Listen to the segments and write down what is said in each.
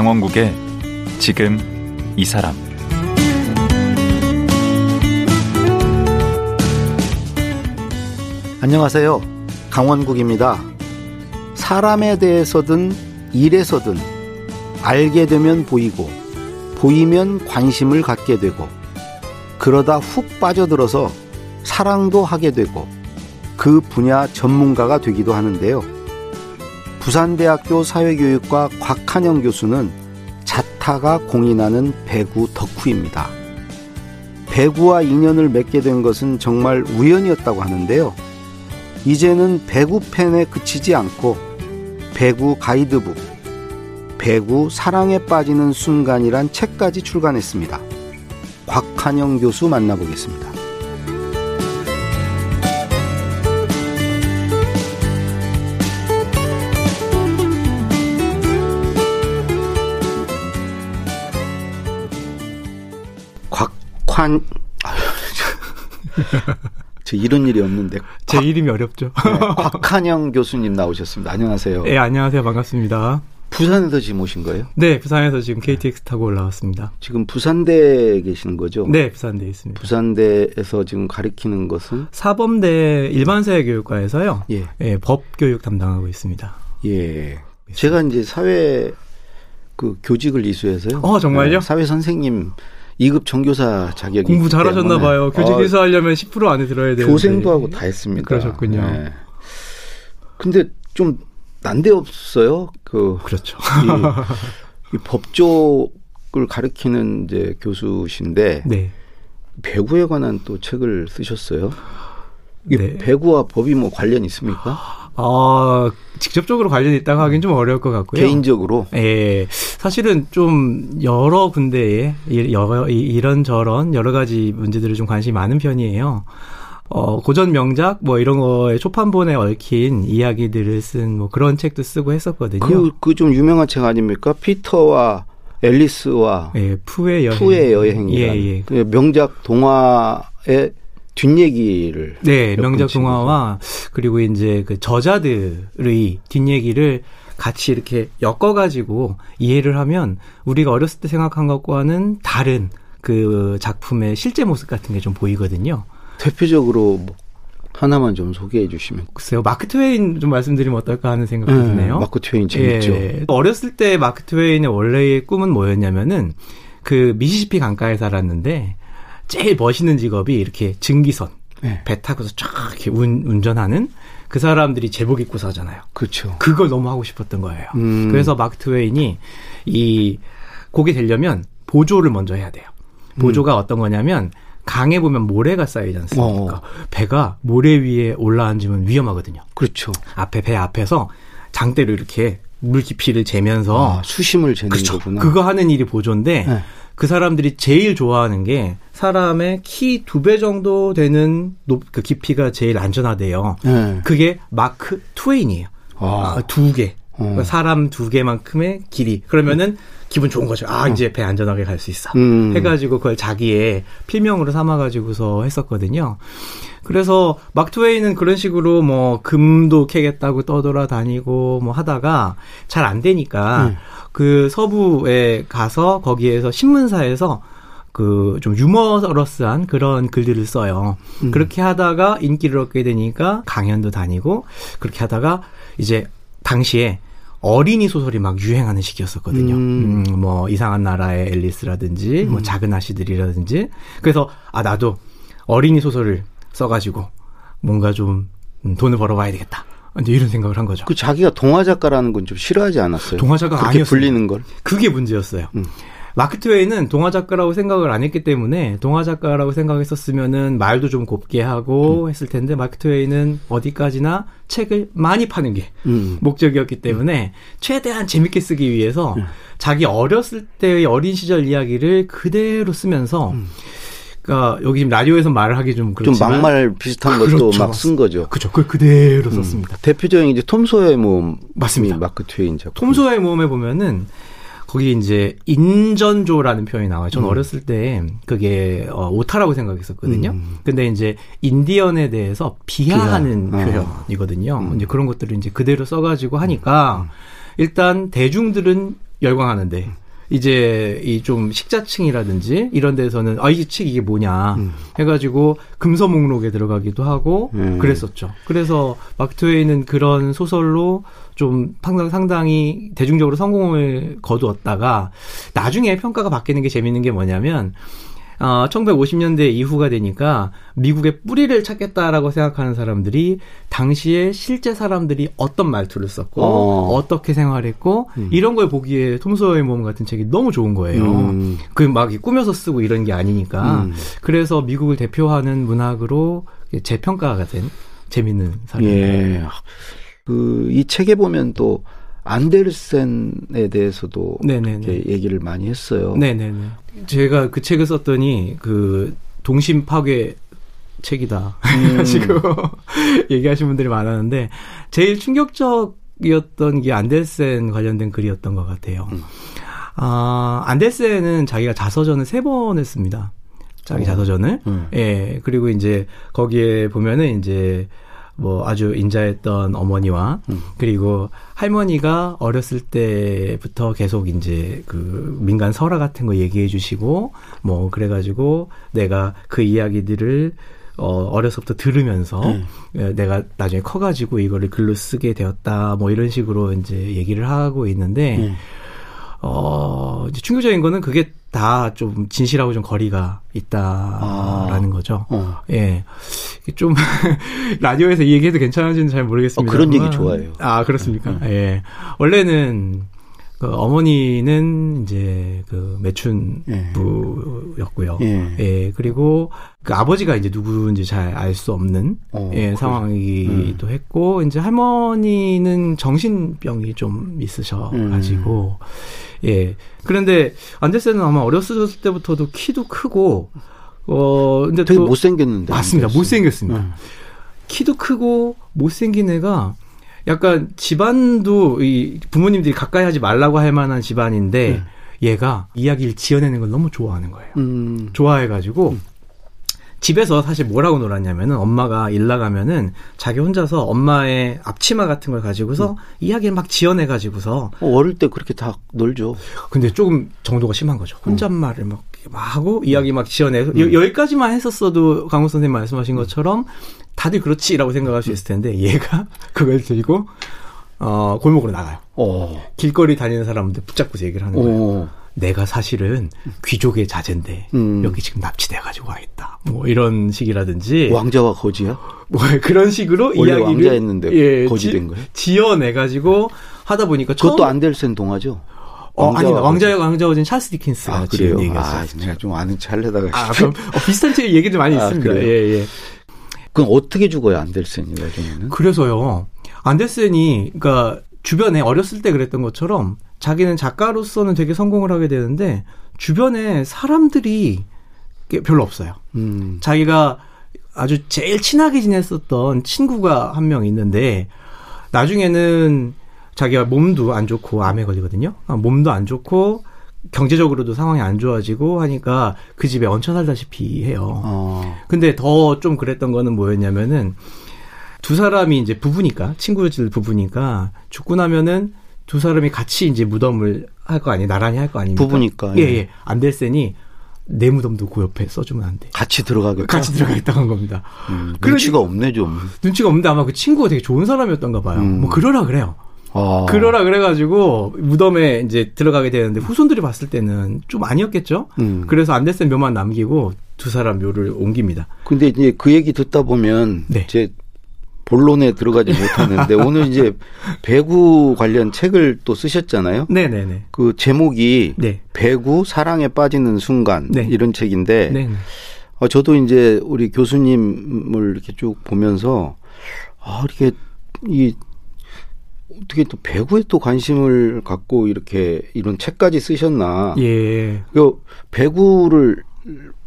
강원국의 지금 이 사람 안녕하세요. 강원국입니다. 사람에 대해서든 일에서든 알게 되면 보이고 보이면 관심을 갖게 되고 그러다 훅 빠져들어서 사랑도 하게 되고 그 분야 전문가가 되기도 하는데요. 부산대학교 사회교육과 곽한영 교수는 자타가 공인하는 배구 덕후입니다. 배구와 인연을 맺게 된 것은 정말 우연이었다고 하는데요. 이제는 배구 팬에 그치지 않고 배구 가이드북, 배구 사랑에 빠지는 순간이란 책까지 출간했습니다. 곽한영 교수 만나보겠습니다. 곽환 저 이런 일이 없는데 제 곽, 이름이 어렵죠. 네, 곽한영 교수님 나오셨습니다. 안녕하세요. 네, 안녕하세요. 반갑습니다. 부산에서 지금 오신 거예요? 네, 부산에서 지금 KTX 타고 올라왔습니다. 지금 부산대에 계시는 거죠? 네, 부산대에 있습니다. 부산대에서 지금 가리키는 것은 사범대 일반사회교육과에서요. 예. 예, 법교육 담당하고 있습니다. 예. 제가 이제 사회 그 교직을 이수해서요. 어, 정말요? 네, 사회 선생님 2급 정교사 자격이 공부 잘하셨나 봐요. 교직 어, 이수하려면 10% 안에 들어야 돼요. 교생도 하고 다 했습니다. 그러셨군요. 네. 근데 좀 난데없어요. 그 그렇죠. 이, 이 법조를 가르치는 이제 교수신데 네. 배구에 관한 또 책을 쓰셨어요. 네. 배구와 법이 뭐 관련 있습니까? 아, 직접적으로 관련이 있다고 하긴 좀 어려울 것 같고요. 개인적으로? 예. 사실은 좀 여러 군데에 여러, 이런저런 여러 가지 문제들을 좀 관심이 많은 편이에요. 어, 고전 명작 뭐 이런 거에 초판본에 얽힌 이야기들을 쓴 뭐 그런 책도 쓰고 했었거든요. 그, 그 좀 유명한 책 아닙니까? 피터와 앨리스와 예, 푸의 여행. 푸의 여행이란 예, 예. 그 명작 동화의 뒷얘기를 네 명작 동화와 그리고 이제 그 저자들의 뒷얘기를 같이 이렇게 엮어가지고 이해를 하면 우리가 어렸을 때 생각한 것과는 다른 그 작품의 실제 모습 같은 게 좀 보이거든요. 대표적으로 뭐 하나만 좀 소개해 주시면. 글쎄요. 마크 트웨인 좀 말씀드리면 어떨까 하는 생각이 네, 드네요. 마크 트웨인 재밌죠. 예, 어렸을 때 마크 트웨인의 원래의 꿈은 뭐였냐면은 그 미시시피 강가에 살았는데 제일 멋있는 직업이 이렇게 증기선 네. 배 타고서 쫙 이렇게 운, 운전하는 그 사람들이 제복 입고 사잖아요. 그렇죠. 그걸 너무 하고 싶었던 거예요. 음. 그래서 마크 트웨인이 이 곡이 되려면 보조를 먼저 해야 돼요. 보조가 음. 어떤 거냐면 강에 보면 모래가 쌓이지 않습니까? 어. 배가 모래 위에 올라앉으면 위험하거든요. 그렇죠. 앞에 배 앞에서 장대로 이렇게 물 깊이를 재면서 아, 수심을 재는 그렇죠. 거구나. 그거 하는 일이 보조인데 네. 그 사람들이 제일 좋아하는 게 사람의 키 두 배 정도 되는 높, 그 깊이가 제일 안전하대요. 네. 그게 마크 트웨인이에요. 아. 아, 두 개. 어. 사람 두 개만큼의 길이. 그러면은 기분 좋은 거죠. 아, 이제 배 안전하게 갈 수 있어. 음. 해가지고 그걸 자기의 필명으로 삼아가지고서 했었거든요. 그래서 막트웨이는 그런 식으로 뭐 금도 캐겠다고 떠돌아다니고 뭐 하다가 잘 안 되니까 음. 그 서부에 가서 거기에서 신문사에서 그 좀 유머러스한 그런 글들을 써요. 음. 그렇게 하다가 인기를 얻게 되니까 강연도 다니고 그렇게 하다가 이제 당시에 어린이 소설이 막 유행하는 시기였었거든요. 음. 음, 뭐 이상한 나라의 앨리스라든지 뭐 음. 뭐 작은 아씨들이라든지 그래서 아 나도 어린이 소설을 써가지고 뭔가 좀 음, 돈을 벌어봐야 되겠다. 이제 이런 생각을 한 거죠. 그 자기가 동화 작가라는 건 좀 싫어하지 않았어요? 동화 작가가 아니었어요. 불리는 걸. 그게 문제였어요. 음. 마크 트웨이는 동화 작가라고 생각을 안 했기 때문에 동화 작가라고 생각했었으면은 말도 좀 곱게 하고 음. 했을 텐데 마크 트웨이는 어디까지나 책을 많이 파는 게 음. 목적이었기 때문에 음. 최대한 재밌게 쓰기 위해서 음. 자기 어렸을 때의 어린 시절 이야기를 그대로 쓰면서 음. 그러니까 여기 지금 라디오에서 말을 하기 좀 그렇지만 좀 막말 비슷한 것도 그렇죠. 막쓴 거죠. 그렇죠. 그 그대로 썼습니다. 대표적인 이제 톰 소의 모음 맞습니다. 마크 트웨인 작품. 톰 소의 모음에 보면은 거기 이제 인전조라는 표현이 나와요. 전 음. 어렸을 때 그게 어, 오타라고 생각했었거든요. 음. 근데 이제 인디언에 대해서 비하하는 비하. 표현이거든요. 음. 이제 그런 것들을 이제 그대로 써가지고 하니까 음. 일단 대중들은 열광하는데 음. 이제 이 좀 식자층이라든지 이런 데서는 아이책 이게 뭐냐 음. 해가지고 금서 목록에 들어가기도 하고 음. 그랬었죠. 그래서 마크 트웨이는 그런 소설로 좀 상당 상당히 대중적으로 성공을 거두었다가 나중에 평가가 바뀌는 게 재밌는 게 뭐냐면 어, 1950년대 이후가 되니까 미국의 뿌리를 찾겠다라고 생각하는 사람들이 당시에 실제 사람들이 어떤 말투를 썼고 어. 떻게 생활했고 음. 이런 걸 보기에 톰 소여의 몸 같은 책이 너무 좋은 거예요. 음. 그막 꾸며서 쓰고 이런 게 아니니까. 음. 그래서 미국을 대표하는 문학으로 재평가가 된 재밌는 사례입니다. 예. 그 이 책에 보면 또 안데르센에 대해서도 이렇게 얘기를 많이 했어요. 네네네. 제가 그 책을 썼더니 그 동심 파괴 책이다. 음. 지금 얘기하신 분들이 많았는데 제일 충격적이었던 게 안데르센 관련된 글이었던 것 같아요. 음. 아, 안데르센은 자기가 자서전을 세 번 했습니다. 자기 어. 자서전을. 음. 예. 그리고 이제 거기에 보면은 이제 뭐 아주 인자했던 어머니와 음. 그리고 할머니가 어렸을 때부터 계속 이제 그 민간 설화 같은 거 얘기해 주시고 뭐 그래가지고 내가 그 이야기들을 어, 어려서부터 들으면서 음. 내가 나중에 커가지고 이거를 글로 쓰게 되었다 뭐 이런 식으로 이제 얘기를 하고 있는데 음. 어, 이제 충격적인 거는 그게 다 좀 진실하고 좀 거리가 있다라는 아. 거죠. 어. 예. 좀 라디오에서 이 얘기해도 괜찮은지는 잘 모르겠습니다. 어, 그런 얘기 좋아해요. 아, 그렇습니까? 음. 예. 원래는 그 어머니는 이제 그 매춘부였고요. 예. 예. 그리고 그 아버지가 이제 누구인지 잘 알 수 없는 어, 예, 상황이기도 음. 했고 이제 할머니는 정신병이 좀 있으셔 가지고 음. 예. 그런데 안데센은 아마 어렸을 때부터도 키도 크고 어 근데 되게 못 생겼는데 맞습니다. 못 생겼습니다. 음. 키도 크고 못 생긴 애가 약간 집안도 이 부모님들이 가까이 하지 말라고 할 만한 집안인데 음. 얘가 이야기를 지어내는 걸 너무 좋아하는 거예요. 음. 좋아해가지고 음. 집에서 사실 뭐라고 놀았냐면은 엄마가 일 나가면은 자기 혼자서 엄마의 앞치마 같은 걸 가지고서 음. 이야기를 막 지어내 가지고서 어, 어릴 때 그렇게 다 놀죠. 근데 조금 정도가 심한 거죠. 혼잣말을 막, 막 하고 이야기 막 지어내서 음. 여 기까지만 했었어도 강호 선생님 말씀하신 것처럼 다들 그렇지라고 생각할 수 있을 텐데 얘가 그걸 들고 어 골목으로 나가요. 어. 길거리 다니는 사람들 붙잡고서 얘기를 하는 거예요. 어. 내가 사실은 귀족의 자제인데 음. 여기 지금 납치돼 가지고 와 있다. 뭐 이런 식이라든지 왕자와 거지야? 뭐 그런 식으로 이야기를 왕자였는데 예, 거지된 거예요? 지어내 가지고 하다 보니까 그것도 안델센 동화죠? 어, 아니다. 왕자의 왕자어진 찰스 디킨스가 아, 그래요? 아, 내가 좀 아는 찰레다가 아, 그럼 어, 비슷한 책 얘기도 많이 아, 있습니다. 그래요? 예, 예. 그럼 어떻게 죽어요, 안델센이 나중에는? 그래서요. 안델센이 그러니까 주변에 어렸을 때 그랬던 것처럼 자기는 작가로서는 되게 성공을 하게 되는데 주변에 사람들이 별로 없어요. 음. 자기가 아주 제일 친하게 지냈었던 친구가 한 명 있는데 나중에는 자기가 몸도 안 좋고 암에 걸리거든요. 아, 몸도 안 좋고 경제적으로도 상황이 안 좋아지고 하니까 그 집에 얹혀 살다시피 해요. 어. 근데 더 좀 그랬던 거는 뭐였냐면은 두 사람이 이제 부부니까 친구들 부부니까 죽고 나면은 두 사람이 같이 이제 무덤을 할 거 아니에요. 나란히 할 거 아닙니까? 부부니까. 예, 예. 안될세니 내 무덤도 그 옆에 써주면 안 돼. 같이 들어가겠다. 같이 들어가겠다 한 겁니다. 음, 눈치가 없네 좀. 눈치가 없는데 아마 그 친구가 되게 좋은 사람이었던가 봐요. 음. 뭐 그러라 그래요. 아. 그러라 그래가지고 무덤에 이제 들어가게 되는데 후손들이 봤을 때는 좀 아니었겠죠. 음. 그래서 안될센 묘만 남기고 두 사람 묘를 옮깁니다. 근데 이제 그 얘기 듣다 보면 네. 제 본론에 들어가지 못하는데 오늘 이제 배구 관련 책을 또 쓰셨잖아요. 네네네. 그 제목이 네. 배구 사랑에 빠지는 순간 네. 이런 책인데 네 어, 저도 이제 우리 교수님을 이렇게 쭉 보면서 아 이렇게 이 어떻게 또 배구에 또 관심을 갖고 이렇게 이런 책까지 쓰셨나? 예. 그 배구를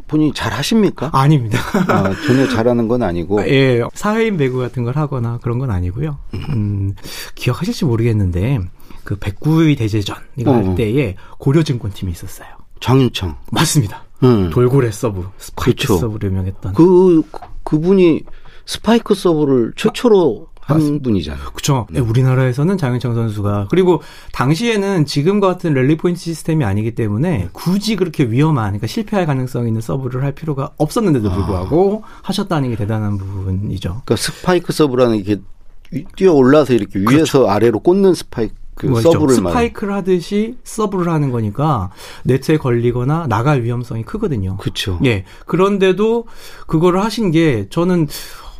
본인이 잘 하십니까? 아닙니다. 아, 전혀 잘하는 건 아니고. 아, 예, 사회인 배구 같은 걸 하거나 그런 건 아니고요. 음, 기억하실지 모르겠는데 그 백구의 대제전 이거 어. 할 때에 고려증권 팀이 있었어요. 장윤창. 맞습니다. 음. 돌고래 서브, 스파이크 그렇죠. 서브로 유명했던. 그 그분이 스파이크 서브를 최초로 한 맞습니다. 분이잖아요. 그렇죠. 네. 우리나라에서는 장윤창 선수가 그리고 당시에는 지금과 같은 랠리 포인트 시스템이 아니기 때문에 굳이 그렇게 위험한 그러니까 실패할 가능성이 있는 서브를 할 필요가 없었는데도 아. 불구하고 아. 하셨다는 게 대단한 부분이죠. 그러니까 스파이크 서브라는 게 뛰어 올라서 이렇게 위에서 그렇죠. 아래로 꽂는 스파이크 그 그렇죠. 서브를 스파이크를 하듯이 서브를 하는 거니까 네트에 걸리거나 나갈 위험성이 크거든요. 그렇죠. 예. 그런데도 그거를 하신 게 저는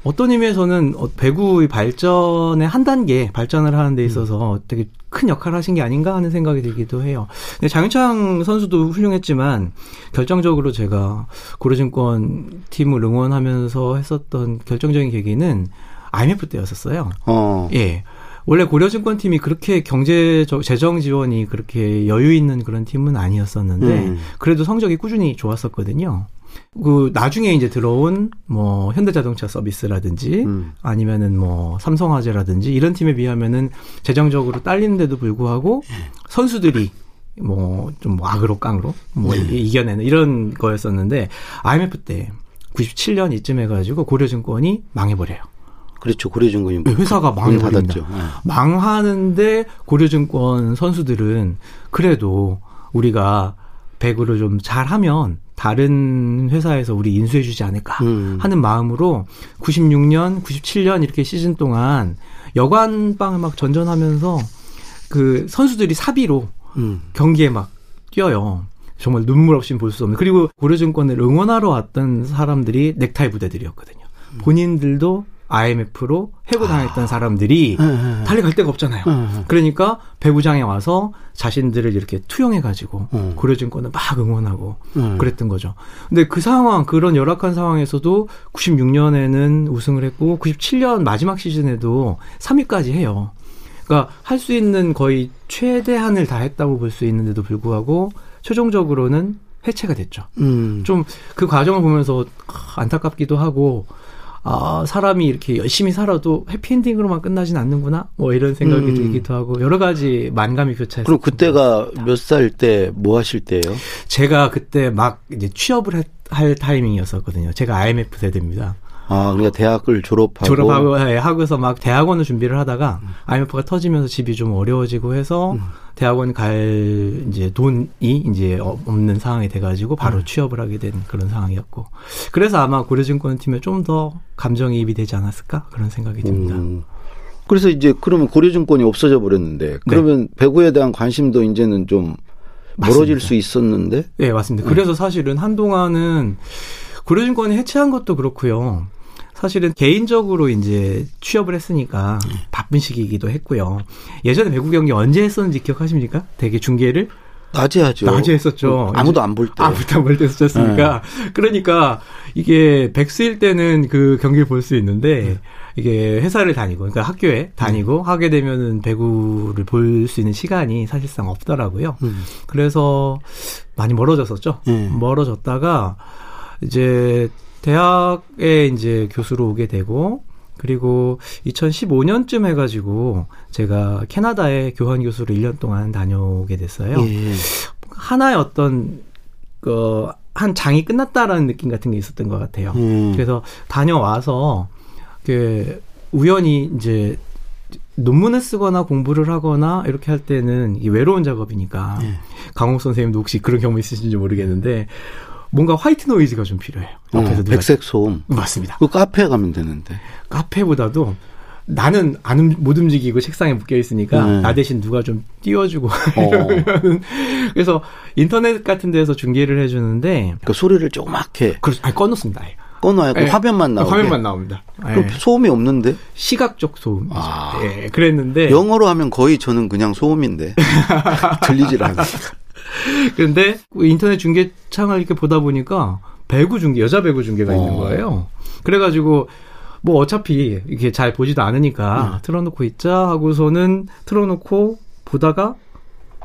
어떤 의미에서는 어, 배구의 발전의 한 단계 발전을 하는 데 있어서 되게 큰 역할을 하신 게 아닌가 하는 생각이 들기도 해요. 근데 장윤창 선수도 훌륭했지만 결정적으로 제가 고려증권 팀을 응원하면서 했었던 결정적인 계기는 IMF 때였었어요. 어. 예. 원래 고려증권 팀이 그렇게 경제 재정 지원이 그렇게 여유 있는 그런 팀은 아니었었는데 음. 그래도 성적이 꾸준히 좋았었거든요. 그 나중에 이제 들어온 뭐 현대자동차 서비스라든지 음. 아니면은 뭐 삼성화재라든지 이런 팀에 비하면은 재정적으로 딸리는데도 불구하고 선수들이 뭐 좀 악으로 깡으로 뭐 음. 이겨내는 이런 거였었는데 IMF 때 97년 이쯤 해가지고 고려증권이 망해버려요. 그렇죠. 고려증권이 네, 회사가 망해버립니다. 네. 망하는데 고려증권 선수들은 그래도 우리가 배구를 좀 잘하면 다른 회사에서 우리 인수해주지 않을까 음. 하는 마음으로 96년, 97년 이렇게 시즌 동안 여관방을 막 전전하면서 그 선수들이 사비로 음. 경기에 막 뛰어요. 정말 눈물 없이 볼 수 없는. 그리고 고려증권을 응원하러 왔던 사람들이 넥타이 부대들이었거든요. 음. 본인들도 IMF로 해고당했던 아. 사람들이 네, 네, 네. 달려갈 데가 없잖아요. 네, 그러니까 배구장에 와서 자신들을 이렇게 투영해가지고 음. 고려증권을 막 응원하고 음. 그랬던 거죠. 근데 그 상황, 그런 열악한 상황에서도 96년에는 우승을 했고 97년 마지막 시즌에도 3위까지 해요. 그러니까 할 수 있는 거의 최대한을 다 했다고 볼 수 있는데도 불구하고 최종적으로는 해체가 됐죠. 음. 좀그 과정을 보면서 안타깝기도 하고 아, 사람이 이렇게 열심히 살아도 해피엔딩으로만 끝나진 않는구나. 뭐 이런 생각이 음. 들기도 하고 여러 가지 만감이 교차했어요. 그럼 그때가 몇 살 때 뭐 하실 때예요? 제가 그때 막 이제 취업을 할, 할 타이밍이었었거든요. 제가 IMF 세대입니다. 아, 그러니까 대학을 졸업하고 졸업하고 예, 하고서 막 대학원을 준비를 하다가 음. IMF가 터지면서 집이 좀 어려워지고 해서 음. 대학원 갈 이제 돈이 이제 없는 상황이 돼 가지고 바로 음. 취업을 하게 된 그런 상황이었고 그래서 아마 고려증권 팀에 좀 더 감정이입이 되지 않았을까 그런 생각이 듭니다. 음. 그래서 이제 그러면 고려증권이 없어져 버렸는데 네. 그러면 네. 배구에 대한 관심도 이제는 좀 멀어질 맞습니다. 수 있었는데? 네 맞습니다. 그래서 사실은 한동안은 고려증권이 해체한 것도 그렇고요. 사실은 개인적으로 이제 취업을 했으니까 바쁜 시기이기도 했고요. 예전에 배구 경기 언제 했었는지 기억하십니까? 되게 중계를 낮에 하죠. 낮에 했었죠. 음, 아무도 안 볼 때. 아무도 안 볼 때 했었으니까. 네. 그러니까 이게 백수일 때는 그 경기를 볼 수 있는데 네. 이게 회사를 다니고 그러니까 학교에 다니고 음. 하게 되면은 배구를 볼 수 있는 시간이 사실상 없더라고요. 음. 그래서 많이 멀어졌었죠. 음. 멀어졌다가 이제 대학에 이제 교수로 오게 되고 그리고 2015년쯤 해가지고 제가 캐나다에 교환 교수로 1년 동안 다녀오게 됐어요. 예. 하나의 어떤 그한 장이 끝났다라는 느낌 같은 게 있었던 것 같아요. 음. 그래서 다녀와서 그 우연히 이제 논문을 쓰거나 공부를 하거나 이렇게 할 때는 이 외로운 작업이니까 예. 강홍 선생님도 혹시 그런 경험 있으신지 모르겠는데 뭔가 화이트 노이즈가 좀 필요해요. 옆에서 어, 백색 소음. 맞습니다. 그 카페 가면 되는데. 카페보다도 나는 안 못 움직이고 책상에 묶여 있으니까 네. 나 대신 누가 좀 띄워주고 어. 그래서 인터넷 같은 데서 중계를 해주는데 그 소리를 조그맣게 그렇죠. 아니 꺼놓습니다. 꺼놔야 네. 화면만 나오고 화면만 나옵니다. 그럼 네. 소음이 없는데 시각적 소음. 아. 예, 그랬는데 영어로 하면 거의 저는 그냥 소음인데 들리질 않아요. 그런데 인터넷 중계창을 이렇게 보다 보니까 배구 중계, 여자 배구 중계가 어. 있는 거예요. 그래가지고 뭐 어차피 이렇게 잘 보지도 않으니까 음. 틀어놓고 있자 하고서는 틀어놓고 보다가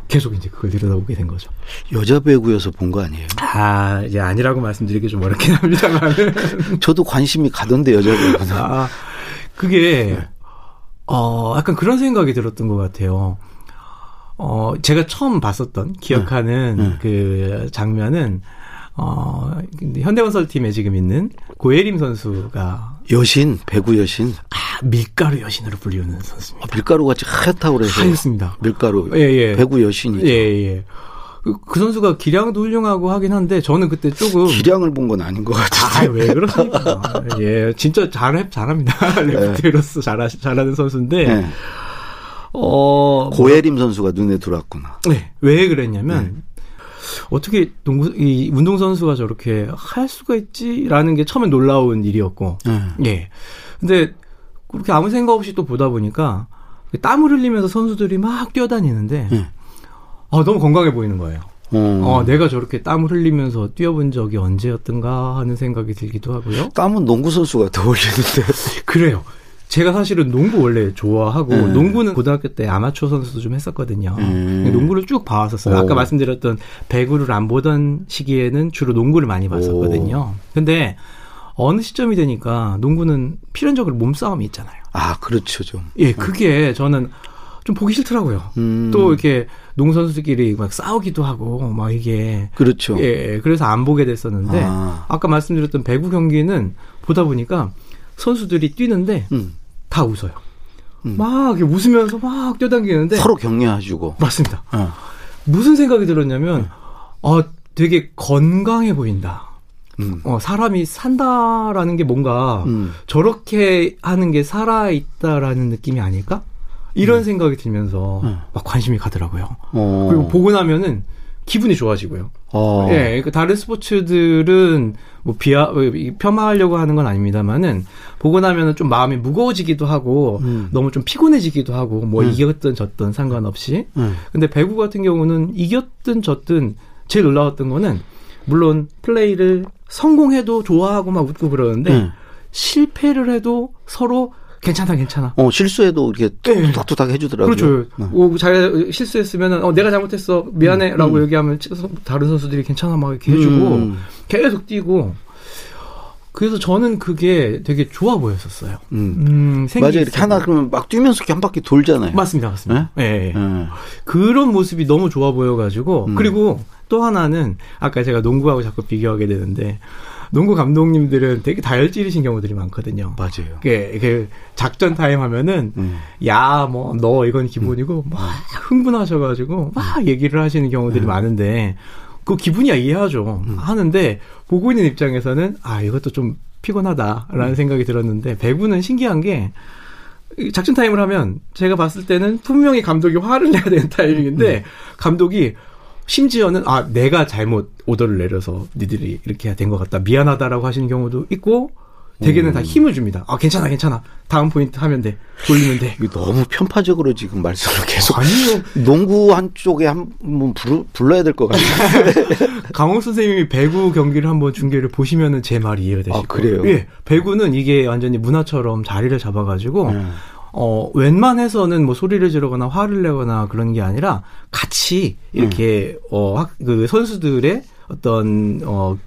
계속 이제 그걸 들여다보게 된 거죠. 여자 배구여서 본 거 아니에요? 아, 이제 아니라고 말씀드리기 좀 어렵긴 합니다만. 저도 관심이 가던데, 여자 배구는. 아, 그게, 네. 어, 약간 그런 생각이 들었던 것 같아요. 어, 제가 처음 봤었던, 기억하는 네. 네. 그 장면은, 어, 현대건설팀에 지금 있는 고예림 선수가 여신, 배구 여신. 아, 밀가루 여신으로 불리우는 선수입니다. 아, 밀가루 같이 하얗다고 그래서. 하였습니다. 밀가루. 예, 예. 배구 여신이죠. 예, 예. 그, 그, 선수가 기량도 훌륭하고 하긴 한데 저는 그때 조금 기량을 본 건 아닌 것 같아요. 아, 왜 그러십니까? 예, 진짜 잘 잘합니다. 레프트로서 잘 잘하는 선수인데. 네. 어 고예림 선수가 눈에 들어왔구나. 네, 왜 그랬냐면 네. 어떻게 농구 이 운동 선수가 저렇게 할 수가 있지라는 게 처음에 놀라운 일이었고, 네. 예. 근데 그렇게 아무 생각 없이 또 보다 보니까 땀을 흘리면서 선수들이 막 뛰어다니는데, 네. 아 너무 건강해 보이는 거예요. 음. 어, 내가 저렇게 땀을 흘리면서 뛰어본 적이 언제였던가 하는 생각이 들기도 하고요. 땀은 농구 선수가 더 흘리는데. 그래요. 제가 사실은 농구 원래 좋아하고 음. 농구는 고등학교 때 아마추어 선수도 좀 했었거든요. 음. 농구를 쭉 봐왔었어요. 오. 아까 말씀드렸던 배구를 안 보던 시기에는 주로 농구를 많이 봤었거든요. 오. 근데 어느 시점이 되니까 농구는 필연적으로 몸싸움이 있잖아요. 아, 그렇죠, 좀. 예, 그게 저는 좀 보기 싫더라고요. 음. 또 이렇게 농구 선수들끼리 막 싸우기도 하고 막 이게 그렇죠. 예, 그래서 안 보게 됐었는데 아. 까 말씀드렸던 배구 경기는 보다 보니까 선수들이 뛰는데 음. 다 웃어요. 음. 막 웃으면서 막 뛰어당기는데 서로 격려해주고 맞습니다. 어. 무슨 생각이 들었냐면 어 되게 건강해 보인다. 음. 어, 사람이 산다라는 게 뭔가 음. 저렇게 하는 게 살아 있다라는 느낌이 아닐까? 이런 음. 생각이 들면서 네. 막 관심이 가더라고요. 어. 그리고 보고 나면은 기분이 좋아지고요. 어. 예, 그러니까 다른 스포츠들은 뭐 비하 폄하하려고 하는 건 아닙니다만은 보고 나면은 좀 마음이 무거워지기도 하고 음. 너무 좀 피곤해지기도 하고 뭐 음. 이겼든 졌든 상관없이. 음. 근데 배구 같은 경우는 이겼든 졌든 제일 놀라웠던 거는 물론 플레이를 성공해도 좋아하고 막 웃고 그러는데 음. 실패를 해도 서로 괜찮아, 괜찮아. 어, 실수해도 이렇게 뚜닥뚜닥 네. 해주더라고요. 그렇죠. 네. 오, 잘 실수했으면은, 어, 내가 잘못했어. 미안해. 음, 라고 음. 얘기하면 다른 선수들이 괜찮아. 막 이렇게 해주고, 음. 계속 뛰고. 그래서 저는 그게 되게 좋아 보였었어요. 음. 음 맞아요. 이렇게 하나 그러면 막 뛰면서 한 바퀴 돌잖아요. 맞습니다. 맞습니다. 예. 네? 네. 네. 그런 모습이 너무 좋아 보여가지고, 음. 그리고 또 하나는, 아까 제가 농구하고 자꾸 비교하게 되는데, 농구 감독님들은 되게 다혈질이신 경우들이 많거든요. 맞아요. 그, 그 작전 타임 하면은 음. 야 뭐 너 이건 기본이고 음. 막 흥분하셔가지고 막 얘기를 하시는 경우들이 음. 많은데 그 기분이야 이해하죠. 음. 하는데 보고 있는 입장에서는 아 이것도 좀 피곤하다라는 음. 생각이 들었는데 배구는 신기한 게 작전 타임을 하면 제가 봤을 때는 분명히 감독이 화를 내야 되는 타이밍인데 음. 감독이 심지어는 아 내가 잘못 오더를 내려서 니들이 이렇게 된 것 같다 미안하다라고 하시는 경우도 있고 대개는 음. 다 힘을 줍니다. 아 괜찮아 괜찮아 다음 포인트 하면 돼 돌리면 돼. 이거 너무 편파적으로 지금 말씀을 계속. 아니요. 농구 한쪽에 한번 불러야 될 것 같아요. 강호 선생님이 배구 경기를 한번 중계를 보시면은 제 말이 이해가 되실 아, 그래요? 예, 배구는 이게 완전히 문화처럼 자리를 잡아가지고. 음. 어, 웬만해서는 뭐 소리를 지르거나 화를 내거나 그런 게 아니라 같이 이렇게, 음. 어, 그 선수들의 어떤, 어,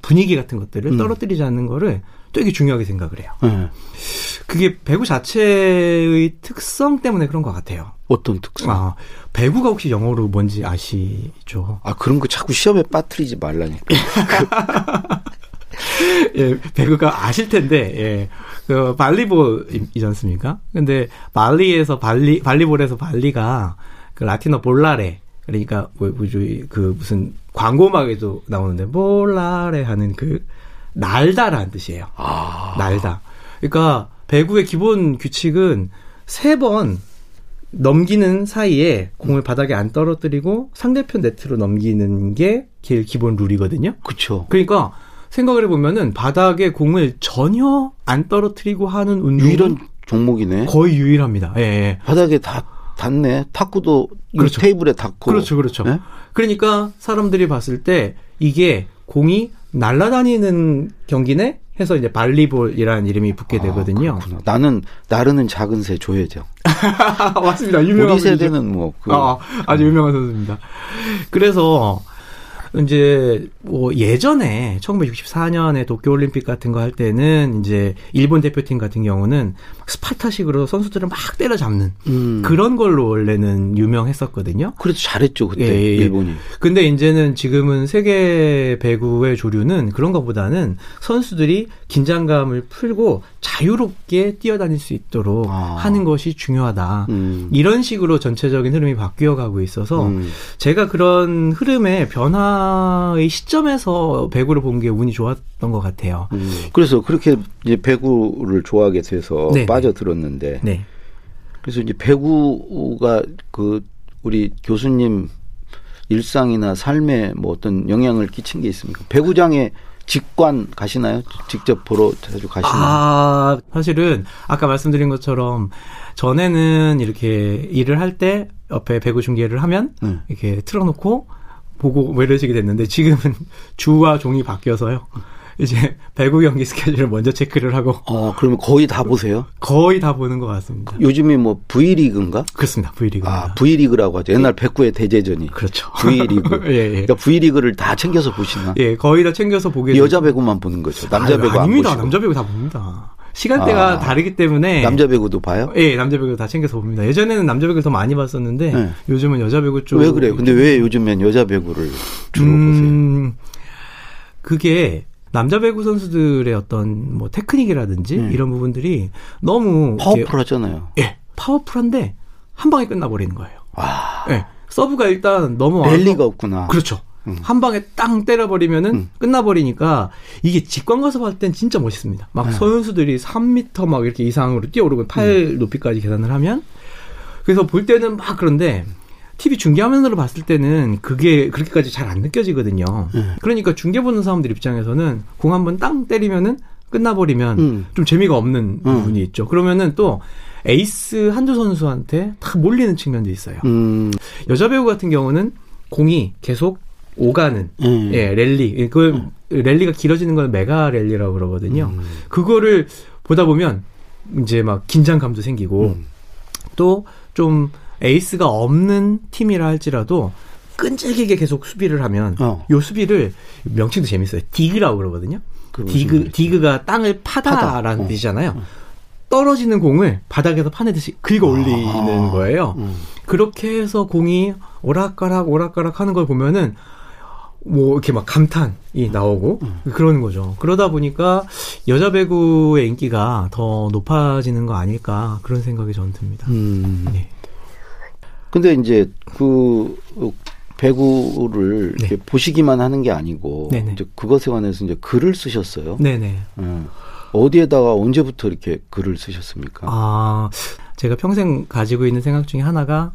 분위기 같은 것들을 음. 떨어뜨리지 않는 거를 되게 중요하게 생각을 해요. 음. 그게 배구 자체의 특성 때문에 그런 것 같아요. 어떤 특성? 아, 배구가 혹시 영어로 뭔지 아시죠? 아, 그런 거 자꾸 시험에 빠뜨리지 말라니까. 예, 배구가 아실 텐데, 예. 그 발리볼이지 않습니까? 근데 발리에서 발리 발리볼에서 발리가 그 라티노 볼라레 그러니까 뭐, 뭐그 무슨 광고막에도 나오는데 볼라레 하는 그 날다라는 뜻이에요. 아. 날다. 그러니까 배구의 기본 규칙은 세 번 넘기는 사이에 공을 바닥에 안 떨어뜨리고 상대편 네트로 넘기는 게 기본 룰이거든요. 그렇죠. 그러니까 생각을 해보면은 바닥에 공을 전혀 안 떨어뜨리고 하는 운동 유일한 종목이네. 거의 유일합니다. 예, 예. 바닥에 다 닿네. 탁구도 그렇죠. 테이블에 닿고. 그렇죠, 그렇죠. 네? 그러니까 사람들이 봤을 때 이게 공이 날아다니는 경기네 해서 이제 발리볼이라는 이름이 붙게 아, 되거든요. 그 나는 나르는 작은 새 조혜정. 맞습니다. 유명한 우리 세대는 뭐 그, 아, 아주 유명한 선수입니다. 그래서 이제 뭐 예전에 1964년에 도쿄올림픽 같은 거 할 때는 이제 일본 대표팀 같은 경우는 스파타식으로 선수들을 막 때려잡는 음. 그런 걸로 원래는 유명했었거든요. 그래도 잘했죠 그때 예, 예. 예. 일본이. 근데 이제는 지금은 세계 배구의 조류는 그런 것보다는 선수들이 긴장감을 풀고 자유롭게 뛰어다닐 수 있도록 아. 하는 것이 중요하다. 음. 이런 식으로 전체적인 흐름이 바뀌어 가고 있어서 음. 제가 그런 흐름의 변화의 시점에서 배구를 본 게 운이 좋았던 것 같아요. 음. 그래서 그렇게 이제 배구를 좋아하게 돼서 네. 빠져들었는데 네. 그래서 이제 배구가 그 우리 교수님 일상이나 삶에 뭐 어떤 영향을 끼친 게 있습니까? 배구장에 직관 가시나요? 직접 보러 자주 가시나요? 아, 사실은 아까 말씀드린 것처럼 전에는 이렇게 일을 할 때 옆에 배구 중계를 하면 네. 이렇게 틀어놓고 보고 뭐 이러시게 됐는데 지금은 주와 종이 바뀌어서요. 이제 배구 경기 스케줄을 먼저 체크를 하고. 어, 그러면 거의 다 보세요? 거의 다 보는 것 같습니다. 요즘에 뭐 V리그인가? 그렇습니다. V리그. 아, V리그라고 하죠. 옛날 백구의 대제전이. 그렇죠. V리그. 예, 예. 그러니까 V리그를 다 챙겨서 보시나? 예, 거의 다 챙겨서 보게. 여자 배구만 보는 거죠. 남자 배구 아, 아닙니다. 남자 배구 다 봅니다. 시간대가 아, 다르기 때문에 남자 배구도 봐요? 예, 남자 배구 다 챙겨서 봅니다. 예전에는 남자 배구를 더 많이 봤었는데 네. 요즘은 여자 배구 쪽. 왜 그래요? 근데 왜 요즘엔 여자 배구를 주로 음, 보세요? 그게 남자 배구 선수들의 어떤 뭐 테크닉이라든지 음. 이런 부분들이 너무 파워풀하잖아요. 예, 파워풀한데 한 방에 끝나버리는 거예요. 아. 예, 서브가 일단 너무 랠리가 없구나. 그렇죠. 음. 한 방에 땅 때려버리면은 음. 끝나버리니까 이게 직관 가서 봤을 땐 진짜 멋있습니다. 막 네. 선수들이 3미터 막 이렇게 이상으로 뛰어오르고 팔 음. 높이까지 계산을 하면 그래서 볼 때는 막 그런데 TV 중계화면으로 봤을 때는 그게 그렇게까지 잘 안 느껴지거든요. 음. 그러니까 중계 보는 사람들 입장에서는 공 한번 땅 때리면은 끝나버리면 음. 좀 재미가 없는 음. 부분이 있죠. 그러면은 또 에이스 한두 선수한테 다 몰리는 측면도 있어요. 음. 여자 배우 같은 경우는 공이 계속 오가는 음. 예 랠리 그 랠리가 길어지는 건 메가 랠리라고 그러거든요. 음. 그거를 보다 보면 이제 막 긴장감도 생기고 또 좀 에이스가 없는 팀이라 할지라도 끈질기게 계속 수비를 하면 어. 요 수비를 명칭도 재밌어요. dig라고 그러거든요. dig dig가 땅을 파다라는 파다. 어. 뜻이잖아요. 어. 떨어지는 공을 바닥에서 파내듯이 긁어 올리는 아. 거예요. 음. 그렇게 해서 공이 오락가락 오락가락 하는 걸 보면은 뭐 이렇게 막 감탄이 나오고 음. 그러는 거죠. 그러다 보니까 여자 배구의 인기가 더 높아지는 거 아닐까 그런 생각이 저는 듭니다. 음. 네. 근데 이제 그 배구를 네. 보시기만 하는 게 아니고 네네. 이제 그것에 관해서 이제 글을 쓰셨어요. 네네. 음. 어디에다가 언제부터 이렇게 글을 쓰셨습니까? 아, 제가 평생 가지고 있는 생각 중에 하나가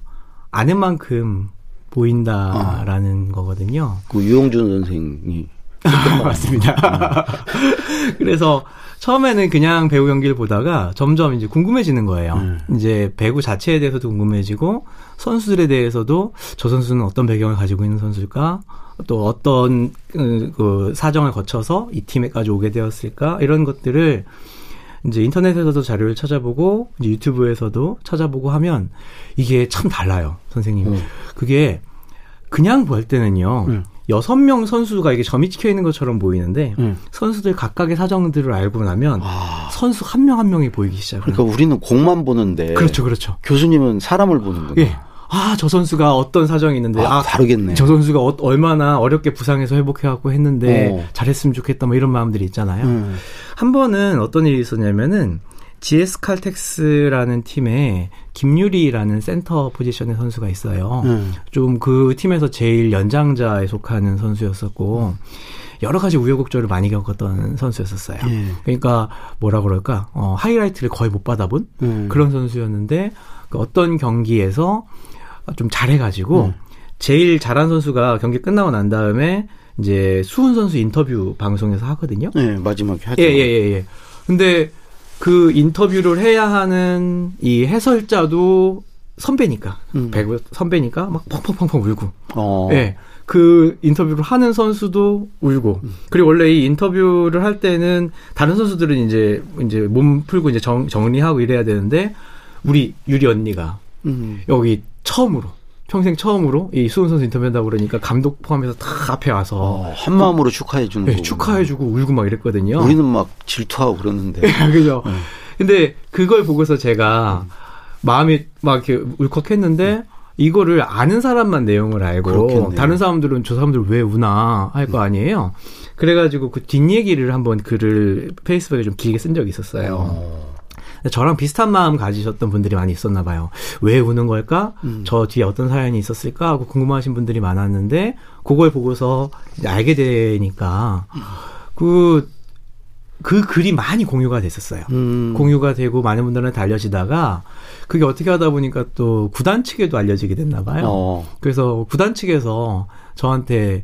아는 만큼 보인다라는 아. 거거든요. 그 유용준 선생이 맞습니다. 그래서 처음에는 그냥 배구 경기를 보다가 점점 이제 궁금해지는 거예요. 음. 이제 배구 자체에 대해서도 궁금해지고 선수들에 대해서도 저 선수는 어떤 배경을 가지고 있는 선수일까? 또 어떤 그, 그 사정을 거쳐서 이 팀에까지 오게 되었을까? 이런 것들을 이제 인터넷에서도 자료를 찾아보고 이제 유튜브에서도 찾아보고 하면 이게 참 달라요, 선생님. 음. 그게 그냥 볼 때는요. 음. 여섯 명 선수가 이게 점이 찍혀 있는 것처럼 보이는데 음. 선수들 각각의 사정들을 알고 나면 아. 선수 한 명한 한 명이 보이기 시작해요. 그러니까 우리는 공만 보는데 그렇죠, 그렇죠. 교수님은 사람을 보는구나. 예. 아, 저 선수가 어떤 사정이 있는데, 아, 아 다르겠네. 저 선수가 어, 얼마나 어렵게 부상해서 회복해갖고 했는데, 어. 잘했으면 좋겠다, 뭐 이런 마음들이 있잖아요. 음. 한 번은 어떤 일이 있었냐면은, GS 칼텍스라는 팀에 김유리라는 센터 포지션의 선수가 있어요. 음. 좀그 팀에서 제일 연장자에 속하는 선수였었고 여러 가지 우여곡절을 많이 겪었던 선수였었어요. 예. 그러니까 뭐라 그럴까 어, 하이라이트를 거의 못 받아본 음. 그런 선수였는데 그 어떤 경기에서 좀 잘해가지고 음. 제일 잘한 선수가 경기 끝나고 난 다음에 이제 수훈 선수 인터뷰 방송에서 하거든요. 네, 마지막에 하죠. 예, 예, 예, 예. 근데 그 인터뷰를 해야 하는 이 해설자도 선배니까 음. 배구 선배니까 막 펑펑펑펑 울고 어. 예. 그 인터뷰를 하는 선수도 울고 음. 그리고 원래 이 인터뷰를 할 때는 다른 선수들은 이제 이제 몸 풀고 이제 정, 정리하고 이래야 되는데 우리 유리 언니가 음. 여기 처음으로 평생 처음으로 이 수훈 선수 인터뷰한다고 그러니까 감독 포함해서 다 앞에 와서 어, 한 마음으로 축하해 주는 네, 축하해 주고 울고 막 이랬거든요. 우리는 막 질투하고 그러는데. 그죠. 네. 근데 그걸 보고서 제가 마음이 막 이렇게 울컥했는데 이거를 아는 사람만 내용을 알고 그렇겠네요. 다른 사람들은 저 사람들 왜 우나 할 거 아니에요. 그래가지고 그 뒷얘기를 한번 글을 페이스북에 좀 길게 쓴 적이 있었어요. 어. 저랑 비슷한 마음 가지셨던 분들이 많이 있었나 봐요. 왜 우는 걸까? 음. 저 뒤에 어떤 사연이 있었을까? 하고 궁금하신 분들이 많았는데 그걸 보고서 알게 되니까 그, 그 글이 많이 공유가 됐었어요. 음. 공유가 되고 많은 분들한테 알려지다가 그게 어떻게 하다 보니까 또 구단 측에도 알려지게 됐나 봐요. 어. 그래서 구단 측에서 저한테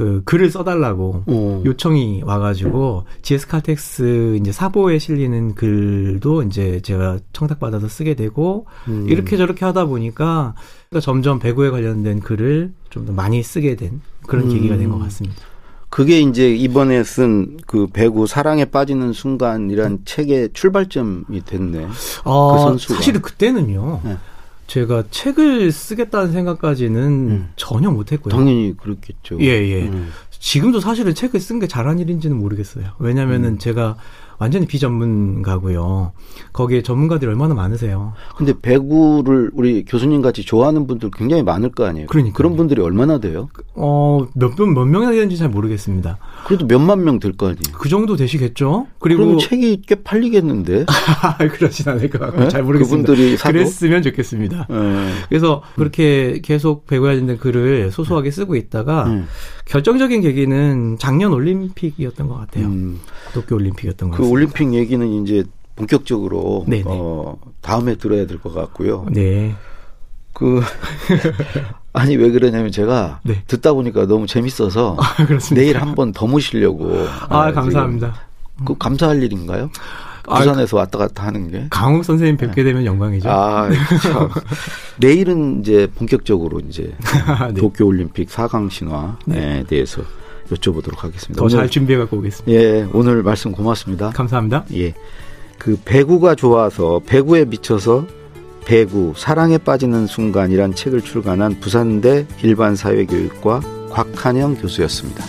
그 글을 써달라고 오. 요청이 와가지고 GS 칼텍스 이제 사보에 실리는 글도 이제 제가 청탁받아서 쓰게 되고 음. 이렇게 저렇게 하다 보니까 점점 배구에 관련된 글을 좀 더 많이 쓰게 된 그런 음. 계기가 된 것 같습니다. 그게 이제 이번에 쓴 그 배구 사랑에 빠지는 순간이란 책의 출발점이 됐네. 아, 그 선수가. 사실은 그때는요. 네. 제가 책을 쓰겠다는 생각까지는 음. 전혀 못했고요. 당연히 그렇겠죠. 예, 예. 음. 지금도 사실은 책을 쓴 게 잘한 일인지는 모르겠어요. 왜냐면은 음. 제가 완전히 비전문가고요. 거기에 전문가들이 얼마나 많으세요. 근데 배구를 우리 교수님 같이 좋아하는 분들 굉장히 많을 거 아니에요. 그러니까 그런 분들이 얼마나 돼요? 어, 몇, 몇, 몇 명이나 되는지 잘 모르겠습니다. 그래도 몇만 명 될 거 아니에요. 그 정도 되시겠죠? 그리고 그럼 책이 꽤 팔리겠는데. 그러진 않을 것 같고 네? 잘 모르겠습니다. 그분들이 사도? 그랬으면 좋겠습니다. 네. 그래서 그렇게 계속 배구에 관련된 글을 소소하게 쓰고 있다가 음. 결정적인 계기는 작년 올림픽이었던 것 같아요. 음. 도쿄 올림픽이었던 것그 같습니다. 올림픽 얘기는 이제 본격적으로 네네. 어, 다음에 들어야 될 것 같고요. 네. 그 아니 왜 그러냐면 제가 네. 듣다 보니까 너무 재밌어서 아, 내일 한 번 더 모시려고. 아, 아 감사합니다. 그 감사할 일인가요? 부산에서 아, 왔다 갔다 하는 게. 강욱 선생님 뵙게 네. 되면 영광이죠. 아, 참. 내일은 이제 본격적으로 이제 네. 도쿄 올림픽 4강 신화에 네. 대해서 여쭤보도록 하겠습니다. 더 잘 준비해 갖고 오겠습니다. 예, 오늘 말씀 고맙습니다. 감사합니다. 예. 그 배구가 좋아서 배구에 미쳐서 배구 사랑에 빠지는 순간이란 책을 출간한 부산대 일반사회교육과 곽한영 교수였습니다.